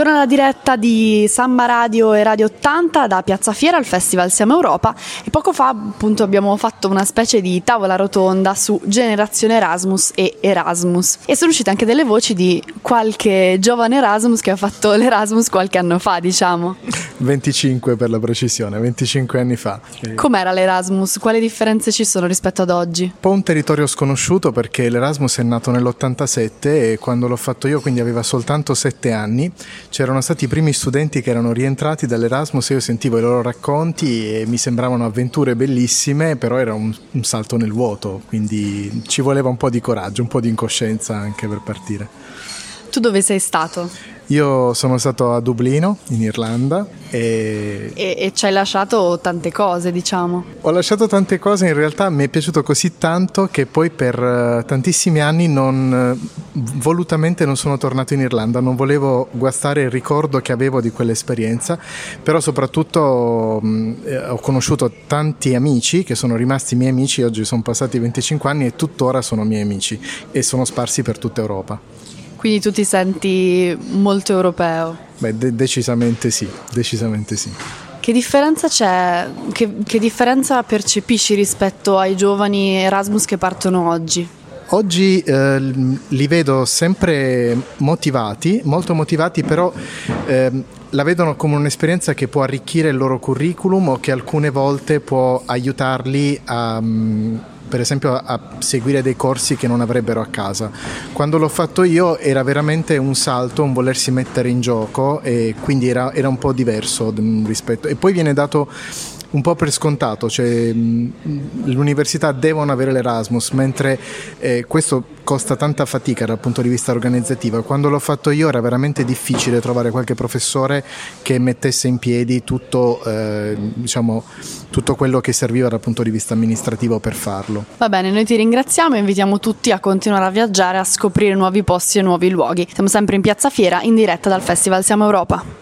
Torna la diretta di Samba Radio e Radio 80 da Piazza Fiera al Festival Siamo Europa e poco fa appunto abbiamo fatto una specie di tavola rotonda su Generazione Erasmus e Erasmus e sono uscite anche delle voci di qualche giovane Erasmus che ha fatto l'Erasmus qualche anno fa diciamo. 25 per la precisione, 25 anni fa. Com'era l'Erasmus? Quali differenze ci sono rispetto ad oggi? Un po' un territorio sconosciuto perché l'Erasmus è nato nell'87 e quando l'ho fatto io quindi aveva soltanto 7 anni c'erano stati i primi studenti che erano rientrati dall'Erasmus e io sentivo i loro racconti e mi sembravano avventure bellissime, però era un, un salto nel vuoto, quindi ci voleva un po' di coraggio, un po' di incoscienza anche per partire. Tu dove sei stato? Io sono stato a Dublino, in Irlanda. E... e... e, ci hai lasciato tante cose, diciamo. Ho lasciato tante cose, in realtà mi è piaciuto così tanto che poi per uh, tantissimi anni non, uh, volutamente non sono tornato in Irlanda, non volevo guastare il ricordo che avevo di quell'esperienza, però soprattutto um, ho conosciuto tanti amici che sono rimasti miei amici, oggi sono passati 25 anni e tuttora sono miei amici e sono sparsi per tutta Europa. Quindi tu ti senti molto europeo? Beh, de- decisamente sì, decisamente sì. Che differenza c'è, che, che differenza percepisci rispetto ai giovani Erasmus che partono oggi? Oggi eh, li vedo sempre motivati, molto motivati, però eh, la vedono come un'esperienza che può arricchire il loro curriculum o che alcune volte può aiutarli a, um, per esempio a seguire dei corsi che non avrebbero a casa. Quando l'ho fatto io era veramente un salto, un volersi mettere in gioco e quindi era, era un po' diverso rispetto. E poi viene dato un po' per scontato, cioè l'università devono avere l'Erasmus, mentre eh, questo costa tanta fatica dal punto di vista organizzativo. Quando l'ho fatto io era veramente difficile trovare qualche professore che mettesse in piedi tutto, eh, diciamo, tutto quello che serviva dal punto di vista amministrativo per farlo. Va bene, noi ti ringraziamo e invitiamo tutti a continuare a viaggiare, a scoprire nuovi posti e nuovi luoghi. Siamo sempre in Piazza Fiera, in diretta dal Festival Siamo Europa.